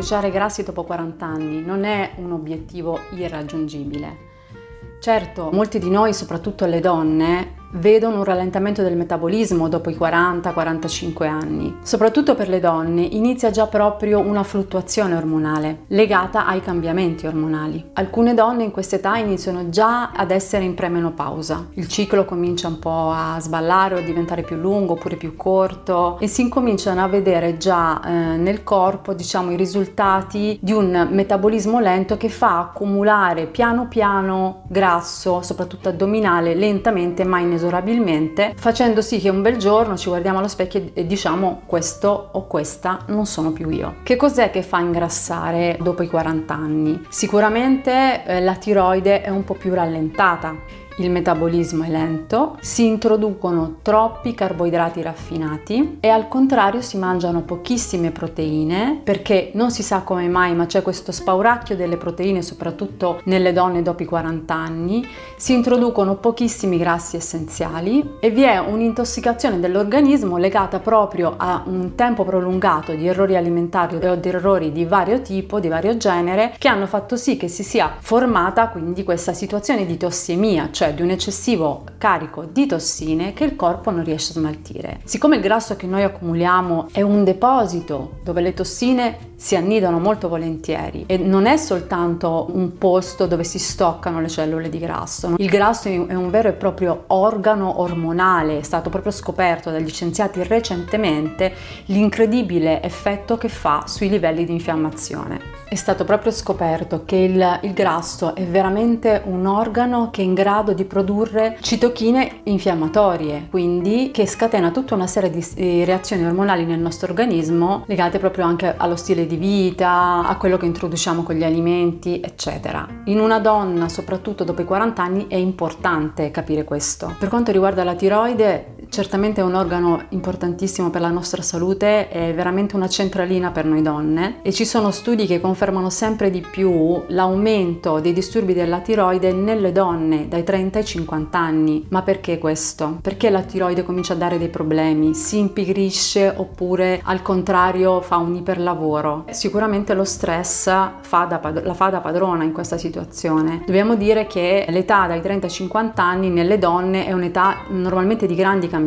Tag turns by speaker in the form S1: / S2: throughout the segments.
S1: bruciare grassi dopo 40 anni non è un obiettivo irraggiungibile. Certo, molti di noi, soprattutto le donne, vedono un rallentamento del metabolismo dopo i 40-45 anni. Soprattutto per le donne inizia già proprio una fluttuazione ormonale legata ai cambiamenti ormonali. Alcune donne in questa età iniziano già ad essere in premenopausa. Il ciclo comincia un po' a sballare o a diventare più lungo oppure più corto e si incominciano a vedere già eh, nel corpo, diciamo, i risultati di un metabolismo lento che fa accumulare piano piano grasso, soprattutto addominale, lentamente ma inesorabilmente inesorabilmente, facendo sì che un bel giorno ci guardiamo allo specchio e diciamo questo o questa non sono più io. Che cos'è che fa ingrassare dopo i 40 anni? Sicuramente eh, la tiroide è un po' più rallentata il metabolismo è lento, si introducono troppi carboidrati raffinati e al contrario si mangiano pochissime proteine perché non si sa come mai ma c'è questo spauracchio delle proteine soprattutto nelle donne dopo i 40 anni, si introducono pochissimi grassi essenziali e vi è un'intossicazione dell'organismo legata proprio a un tempo prolungato di errori alimentari o di errori di vario tipo, di vario genere che hanno fatto sì che si sia formata quindi questa situazione di tossemia, cioè di un eccessivo carico di tossine che il corpo non riesce a smaltire. Siccome il grasso che noi accumuliamo è un deposito dove le tossine si annidano molto volentieri e non è soltanto un posto dove si stoccano le cellule di grasso. Il grasso è un vero e proprio organo ormonale, è stato proprio scoperto dagli scienziati recentemente l'incredibile effetto che fa sui livelli di infiammazione. È stato proprio scoperto che il, il grasso è veramente un organo che è in grado di produrre citochine infiammatorie, quindi che scatena tutta una serie di reazioni ormonali nel nostro organismo legate proprio anche allo stile di vita, a quello che introduciamo con gli alimenti, eccetera. In una donna, soprattutto dopo i 40 anni, è importante capire questo. Per quanto riguarda la tiroide, certamente è un organo importantissimo per la nostra salute, è veramente una centralina per noi donne e ci sono studi che confermano sempre di più l'aumento dei disturbi della tiroide nelle donne dai 30 ai 50 anni. Ma perché questo? Perché la tiroide comincia a dare dei problemi, si impigrisce oppure al contrario fa un iperlavoro Sicuramente lo stress fa pad- la fa da padrona in questa situazione. Dobbiamo dire che l'età dai 30 ai 50 anni nelle donne è un'età normalmente di grandi cambiamenti.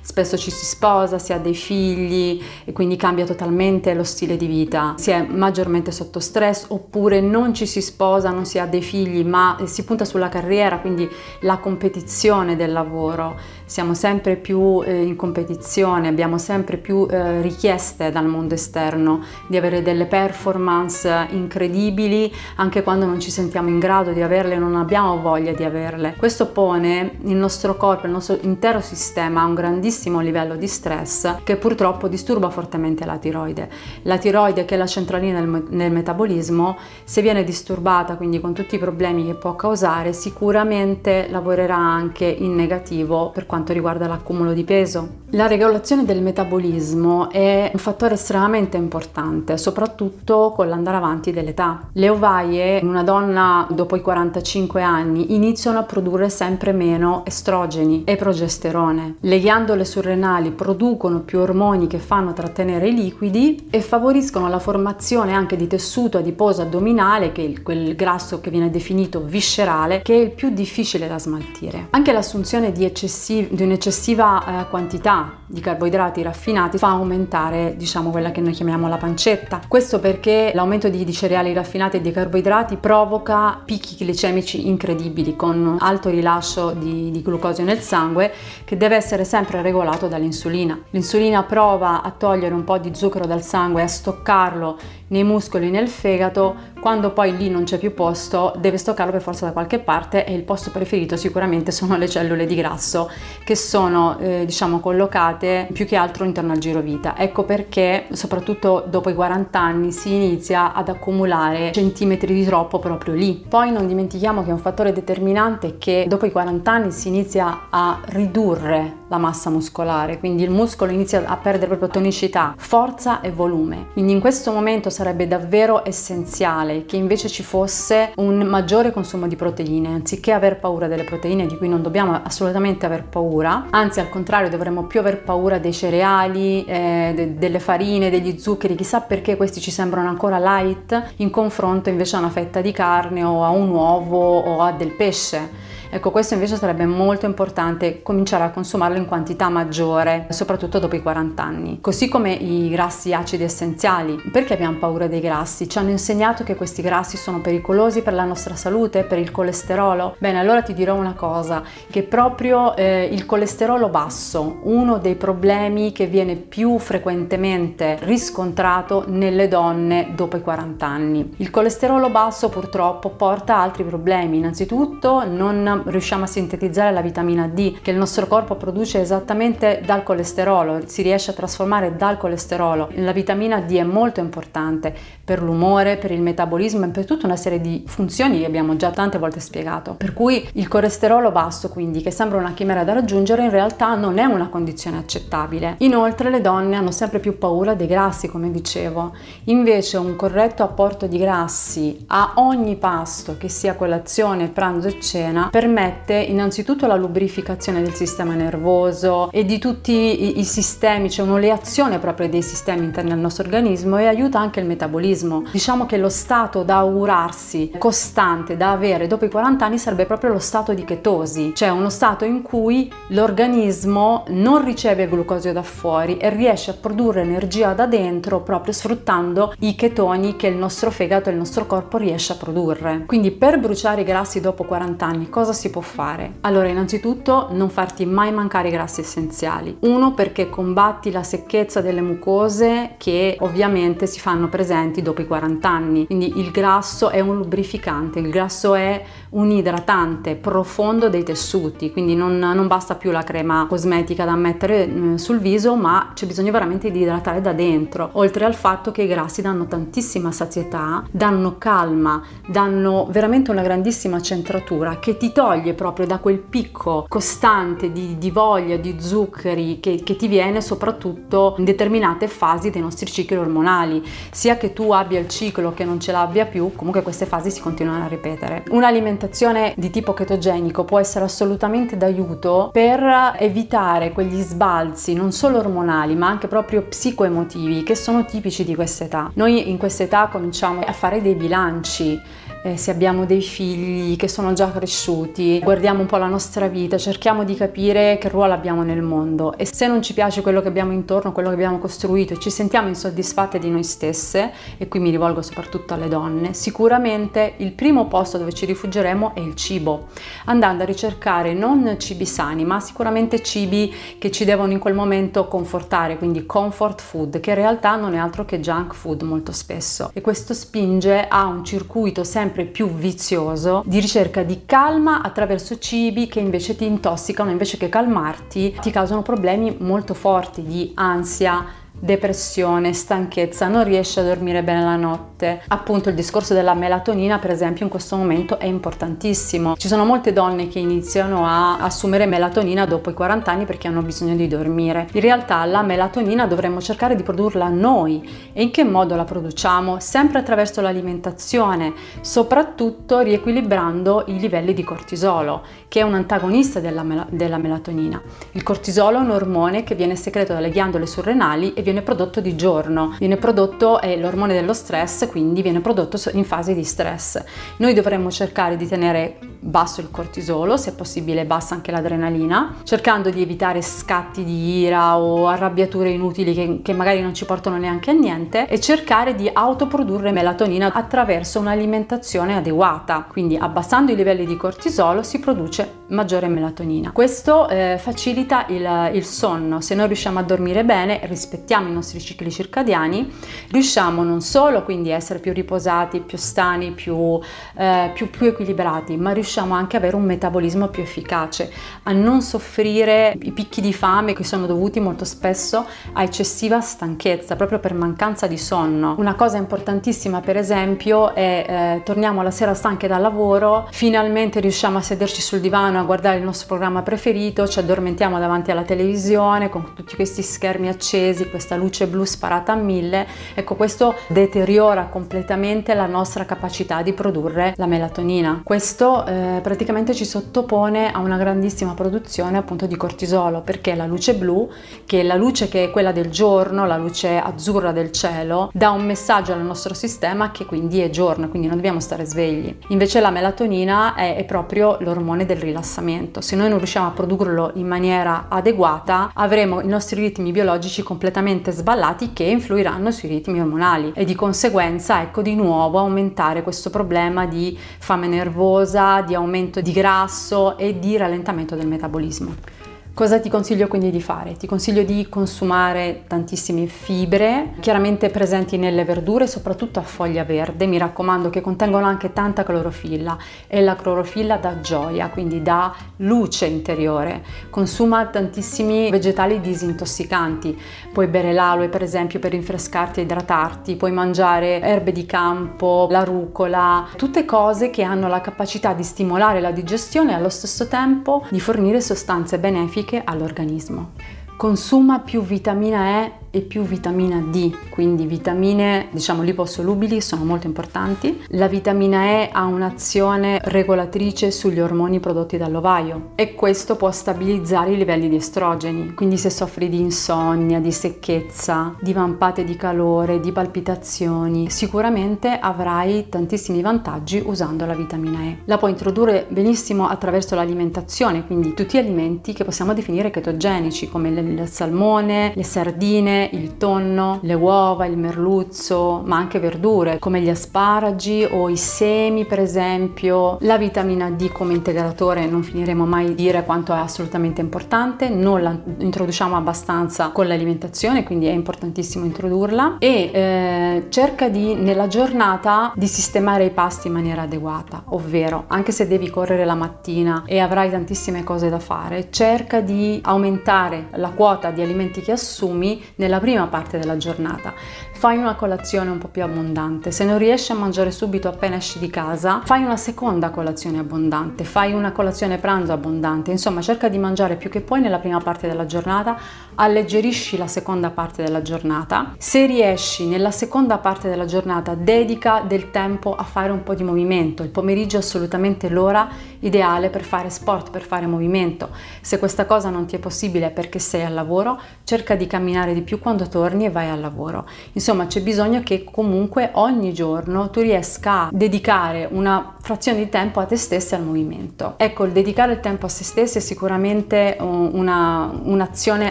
S1: Spesso ci si sposa, si ha dei figli e quindi cambia totalmente lo stile di vita. Si è maggiormente sotto stress oppure non ci si sposa, non si ha dei figli, ma si punta sulla carriera, quindi la competizione del lavoro. Siamo sempre più eh, in competizione, abbiamo sempre più eh, richieste dal mondo esterno di avere delle performance incredibili anche quando non ci sentiamo in grado di averle, non abbiamo voglia di averle. Questo pone il nostro corpo, il nostro intero sistema a un grandissimo livello di stress che purtroppo disturba fortemente la tiroide. La tiroide che è la centralina nel, nel metabolismo, se viene disturbata, quindi con tutti i problemi che può causare, sicuramente lavorerà anche in negativo per quanto riguarda l'accumulo di peso. La regolazione del metabolismo è un fattore estremamente importante soprattutto con l'andare avanti dell'età. Le ovaie in una donna dopo i 45 anni iniziano a produrre sempre meno estrogeni e progesterone. Le ghiandole surrenali producono più ormoni che fanno trattenere i liquidi e favoriscono la formazione anche di tessuto adiposo addominale, che è quel grasso che viene definito viscerale, che è il più difficile da smaltire. Anche l'assunzione di, eccessiv- di un'eccessiva eh, quantità di carboidrati raffinati fa aumentare, diciamo, quella che noi chiamiamo la pancetta. Questo perché l'aumento di, di cereali raffinati e di carboidrati provoca picchi glicemici incredibili con alto rilascio di, di glucosio nel sangue che deve essere sempre regolato dall'insulina. L'insulina prova a togliere un po' di zucchero dal sangue e a stoccarlo nei muscoli nel fegato, quando poi lì non c'è più posto deve stoccarlo per forza da qualche parte e il posto preferito sicuramente sono le cellule di grasso che sono eh, diciamo collocate più che altro intorno al girovita. Ecco perché soprattutto dopo i 40 anni si inizia ad accumulare centimetri di troppo proprio lì. Poi non dimentichiamo che un fattore determinante che dopo i 40 anni si inizia a ridurre la massa muscolare, quindi il muscolo inizia a perdere proprio tonicità, forza e volume. Quindi in questo momento sarebbe davvero essenziale che invece ci fosse un maggiore consumo di proteine, anziché aver paura delle proteine di cui non dobbiamo assolutamente aver paura, anzi al contrario dovremmo più aver paura dei cereali, eh, de- delle farine, degli zuccheri, chissà perché questi ci sembrano ancora light in confronto invece a una fetta di carne o a un uovo o a del pesce. Ecco, questo invece sarebbe molto importante cominciare a consumarlo in quantità maggiore, soprattutto dopo i 40 anni. Così come i grassi acidi essenziali. Perché abbiamo paura dei grassi? Ci hanno insegnato che questi grassi sono pericolosi per la nostra salute, per il colesterolo? Bene, allora ti dirò una cosa, che proprio eh, il colesterolo basso, uno dei problemi che viene più frequentemente riscontrato nelle donne dopo i 40 anni. Il colesterolo basso purtroppo porta a altri problemi. Innanzitutto non riusciamo a sintetizzare la vitamina D che il nostro corpo produce esattamente dal colesterolo, si riesce a trasformare dal colesterolo. La vitamina D è molto importante per l'umore, per il metabolismo e per tutta una serie di funzioni che abbiamo già tante volte spiegato. Per cui il colesterolo basso, quindi, che sembra una chimera da raggiungere, in realtà non è una condizione accettabile. Inoltre le donne hanno sempre più paura dei grassi, come dicevo. Invece un corretto apporto di grassi a ogni pasto, che sia colazione, pranzo e cena, per permette innanzitutto la lubrificazione del sistema nervoso e di tutti i, i sistemi, c'è cioè un'oleazione proprio dei sistemi interni al nostro organismo e aiuta anche il metabolismo. Diciamo che lo stato da augurarsi costante da avere dopo i 40 anni sarebbe proprio lo stato di chetosi, cioè uno stato in cui l'organismo non riceve glucosio da fuori e riesce a produrre energia da dentro proprio sfruttando i chetoni che il nostro fegato e il nostro corpo riesce a produrre. Quindi per bruciare i grassi dopo 40 anni cosa si può fare? Allora, innanzitutto non farti mai mancare i grassi essenziali. Uno perché combatti la secchezza delle mucose che ovviamente si fanno presenti dopo i 40 anni. Quindi il grasso è un lubrificante, il grasso è un idratante profondo dei tessuti, quindi non, non basta più la crema cosmetica da mettere eh, sul viso, ma c'è bisogno veramente di idratare da dentro. Oltre al fatto che i grassi danno tantissima sazietà, danno calma, danno veramente una grandissima centratura che ti toglie proprio da quel picco costante di, di voglia, di zuccheri che, che ti viene soprattutto in determinate fasi dei nostri cicli ormonali, sia che tu abbia il ciclo che non ce l'abbia più, comunque queste fasi si continuano a ripetere. Un'alimentazione di tipo ketogenico può essere assolutamente d'aiuto per evitare quegli sbalzi non solo ormonali ma anche proprio psicoemotivi che sono tipici di questa età. Noi in questa età cominciamo a fare dei bilanci eh, se abbiamo dei figli che sono già cresciuti, guardiamo un po' la nostra vita, cerchiamo di capire che ruolo abbiamo nel mondo e se non ci piace quello che abbiamo intorno, quello che abbiamo costruito e ci sentiamo insoddisfatte di noi stesse, e qui mi rivolgo soprattutto alle donne, sicuramente il primo posto dove ci rifuggeremo è il cibo, andando a ricercare non cibi sani, ma sicuramente cibi che ci devono in quel momento confortare, quindi comfort food, che in realtà non è altro che junk food molto spesso. E questo spinge a un circuito sempre sempre più vizioso di ricerca di calma attraverso cibi che invece ti intossicano, invece che calmarti ti causano problemi molto forti di ansia, depressione, stanchezza, non riesce a dormire bene la notte. Appunto il discorso della melatonina per esempio in questo momento è importantissimo. Ci sono molte donne che iniziano a assumere melatonina dopo i 40 anni perché hanno bisogno di dormire. In realtà la melatonina dovremmo cercare di produrla noi e in che modo la produciamo? Sempre attraverso l'alimentazione, soprattutto riequilibrando i livelli di cortisolo, che è un antagonista della, mel- della melatonina. Il cortisolo è un ormone che viene secreto dalle ghiandole surrenali e viene prodotto di giorno, viene prodotto, è l'ormone dello stress, quindi viene prodotto in fase di stress. Noi dovremmo cercare di tenere basso il cortisolo, se possibile bassa anche l'adrenalina, cercando di evitare scatti di ira o arrabbiature inutili che, che magari non ci portano neanche a niente e cercare di autoprodurre melatonina attraverso un'alimentazione adeguata, quindi abbassando i livelli di cortisolo si produce maggiore melatonina. Questo eh, facilita il, il sonno, se noi riusciamo a dormire bene, rispettiamo i nostri cicli circadiani, riusciamo non solo quindi a essere più riposati, più stani, più, eh, più, più equilibrati, ma riusciamo anche ad avere un metabolismo più efficace, a non soffrire i picchi di fame che sono dovuti molto spesso a eccessiva stanchezza, proprio per mancanza di sonno. Una cosa importantissima per esempio è eh, torniamo la sera stanche dal lavoro, finalmente riusciamo a sederci sul divano a guardare il nostro programma preferito, ci addormentiamo davanti alla televisione con tutti questi schermi accesi, questa luce blu sparata a mille, ecco questo deteriora completamente la nostra capacità di produrre la melatonina. Questo eh, praticamente ci sottopone a una grandissima produzione appunto di cortisolo perché la luce blu, che è la luce che è quella del giorno, la luce azzurra del cielo, dà un messaggio al nostro sistema che quindi è giorno, quindi non dobbiamo stare svegli. Invece la melatonina è, è proprio l'ormone del rilassamento. Se noi non riusciamo a produrlo in maniera adeguata, avremo i nostri ritmi biologici completamente sballati che influiranno sui ritmi ormonali e di conseguenza ecco di nuovo aumentare questo problema di fame nervosa, di aumento di grasso e di rallentamento del metabolismo. Cosa ti consiglio quindi di fare? Ti consiglio di consumare tantissime fibre, chiaramente presenti nelle verdure, soprattutto a foglia verde, mi raccomando che contengono anche tanta clorofilla e la clorofilla dà gioia, quindi dà luce interiore. Consuma tantissimi vegetali disintossicanti, puoi bere l'aloe per esempio per rinfrescarti e idratarti, puoi mangiare erbe di campo, la rucola, tutte cose che hanno la capacità di stimolare la digestione e allo stesso tempo di fornire sostanze benefiche all'organismo. Consuma più vitamina E e più vitamina D, quindi vitamine diciamo liposolubili sono molto importanti. La vitamina E ha un'azione regolatrice sugli ormoni prodotti dall'ovaio e questo può stabilizzare i livelli di estrogeni, quindi se soffri di insonnia, di secchezza, di vampate di calore, di palpitazioni, sicuramente avrai tantissimi vantaggi usando la vitamina E. La puoi introdurre benissimo attraverso l'alimentazione, quindi tutti gli alimenti che possiamo definire ketogenici come il salmone, le sardine, il tonno, le uova, il merluzzo, ma anche verdure come gli asparagi o i semi per esempio. La vitamina D come integratore non finiremo mai di dire quanto è assolutamente importante, non la introduciamo abbastanza con l'alimentazione, quindi è importantissimo introdurla e eh, cerca di nella giornata di sistemare i pasti in maniera adeguata, ovvero anche se devi correre la mattina e avrai tantissime cose da fare, cerca di aumentare la quota di alimenti che assumi nella prima parte della giornata. Fai una colazione un po' più abbondante. Se non riesci a mangiare subito appena esci di casa, fai una seconda colazione abbondante, fai una colazione pranzo abbondante. Insomma, cerca di mangiare più che puoi nella prima parte della giornata, alleggerisci la seconda parte della giornata. Se riesci nella seconda parte della giornata, dedica del tempo a fare un po' di movimento. Il pomeriggio è assolutamente l'ora ideale per fare sport, per fare movimento. Se questa cosa non ti è possibile perché sei al lavoro, cerca di camminare di più quando torni e vai al lavoro. Insomma, c'è bisogno che comunque ogni giorno tu riesca a dedicare una frazione di tempo a te stessa e al movimento. Ecco, il dedicare il tempo a se stessi è sicuramente una, un'azione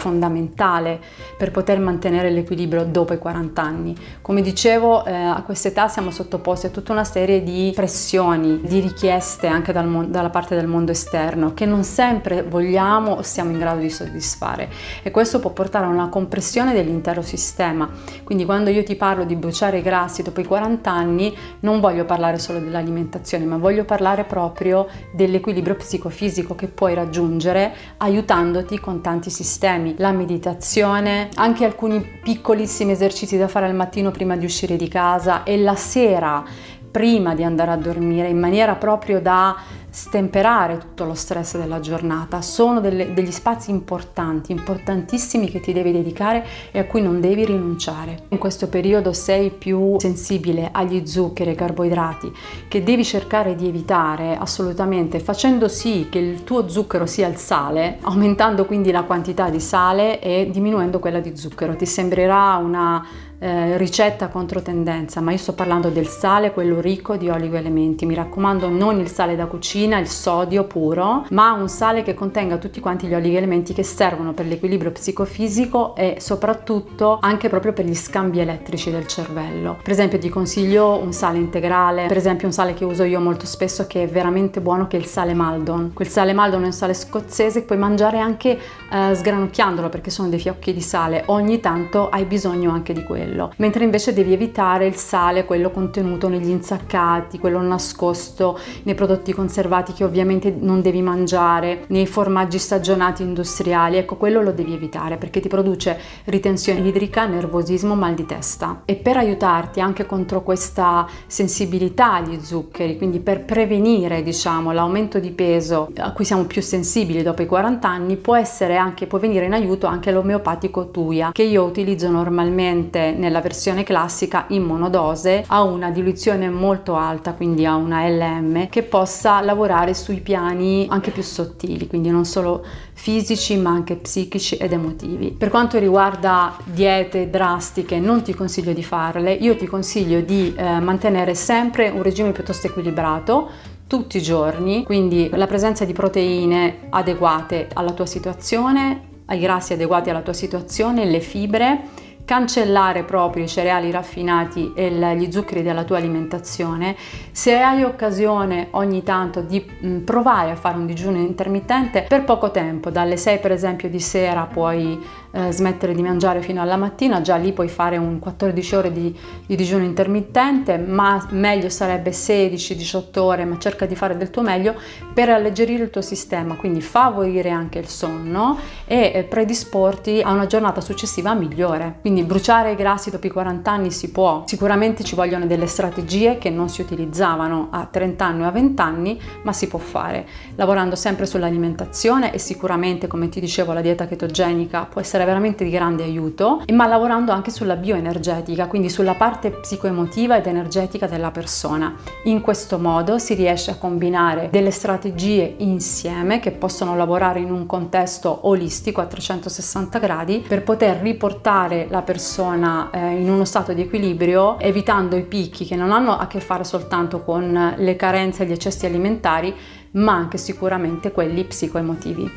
S1: fondamentale per poter mantenere l'equilibrio dopo i 40 anni. Come dicevo, eh, a quest'età siamo sottoposti a tutta una serie di pressioni, di richieste anche dal, dalla parte del mondo esterno che non sempre vogliamo o siamo in grado di soddisfare e questo può portare a una compressione del dell'intero sistema. Quindi quando io ti parlo di bruciare i grassi dopo i 40 anni non voglio parlare solo dell'alimentazione, ma voglio parlare proprio dell'equilibrio psicofisico che puoi raggiungere aiutandoti con tanti sistemi, la meditazione, anche alcuni piccolissimi esercizi da fare al mattino prima di uscire di casa e la sera prima di andare a dormire in maniera proprio da stemperare tutto lo stress della giornata. Sono delle, degli spazi importanti, importantissimi che ti devi dedicare e a cui non devi rinunciare. In questo periodo sei più sensibile agli zuccheri, ai carboidrati, che devi cercare di evitare assolutamente, facendo sì che il tuo zucchero sia il sale, aumentando quindi la quantità di sale e diminuendo quella di zucchero. Ti sembrerà una eh, ricetta contro tendenza, ma io sto parlando del sale, quello ricco di oligoelementi. Mi raccomando non il sale da cucina, il sodio puro, ma un sale che contenga tutti quanti gli oligoelementi che servono per l'equilibrio psicofisico e soprattutto anche proprio per gli scambi elettrici del cervello. Per esempio ti consiglio un sale integrale, per esempio un sale che uso io molto spesso che è veramente buono che è il sale Maldon. Quel sale Maldon è un sale scozzese che puoi mangiare anche eh, sgranocchiandolo perché sono dei fiocchi di sale. Ogni tanto hai bisogno anche di quello quello, mentre invece devi evitare il sale, quello contenuto negli insaccati, quello nascosto nei prodotti conservati che ovviamente non devi mangiare, nei formaggi stagionati industriali, ecco quello lo devi evitare perché ti produce ritenzione idrica, nervosismo, mal di testa. E per aiutarti anche contro questa sensibilità agli zuccheri, quindi per prevenire diciamo l'aumento di peso a cui siamo più sensibili dopo i 40 anni, può essere anche, può venire in aiuto anche l'omeopatico Tuya che io utilizzo normalmente nella versione classica in monodose a una diluizione molto alta, quindi a una LM che possa lavorare sui piani anche più sottili, quindi non solo fisici ma anche psichici ed emotivi. Per quanto riguarda diete drastiche non ti consiglio di farle, io ti consiglio di eh, mantenere sempre un regime piuttosto equilibrato tutti i giorni, quindi la presenza di proteine adeguate alla tua situazione, ai grassi adeguati alla tua situazione, le fibre cancellare proprio i cereali raffinati e gli zuccheri della tua alimentazione, se hai occasione ogni tanto di mm, provare a fare un digiuno intermittente per poco tempo, dalle 6 per esempio di sera puoi eh, smettere di mangiare fino alla mattina, già lì puoi fare un 14 ore di, di digiuno intermittente, ma meglio sarebbe 16-18 ore, ma cerca di fare del tuo meglio per alleggerire il tuo sistema, quindi favorire anche il sonno e eh, predisporti a una giornata successiva migliore. Quindi quindi bruciare i grassi dopo i 40 anni si può, sicuramente ci vogliono delle strategie che non si utilizzavano a 30 anni o a 20 anni, ma si può fare lavorando sempre sull'alimentazione e sicuramente, come ti dicevo, la dieta chetogenica può essere veramente di grande aiuto, ma lavorando anche sulla bioenergetica, quindi sulla parte psicoemotiva ed energetica della persona. In questo modo si riesce a combinare delle strategie insieme che possono lavorare in un contesto olistico a 360 gradi per poter riportare la persona eh, in uno stato di equilibrio, evitando i picchi che non hanno a che fare soltanto con le carenze e gli eccessi alimentari, ma anche sicuramente quelli psicoemotivi.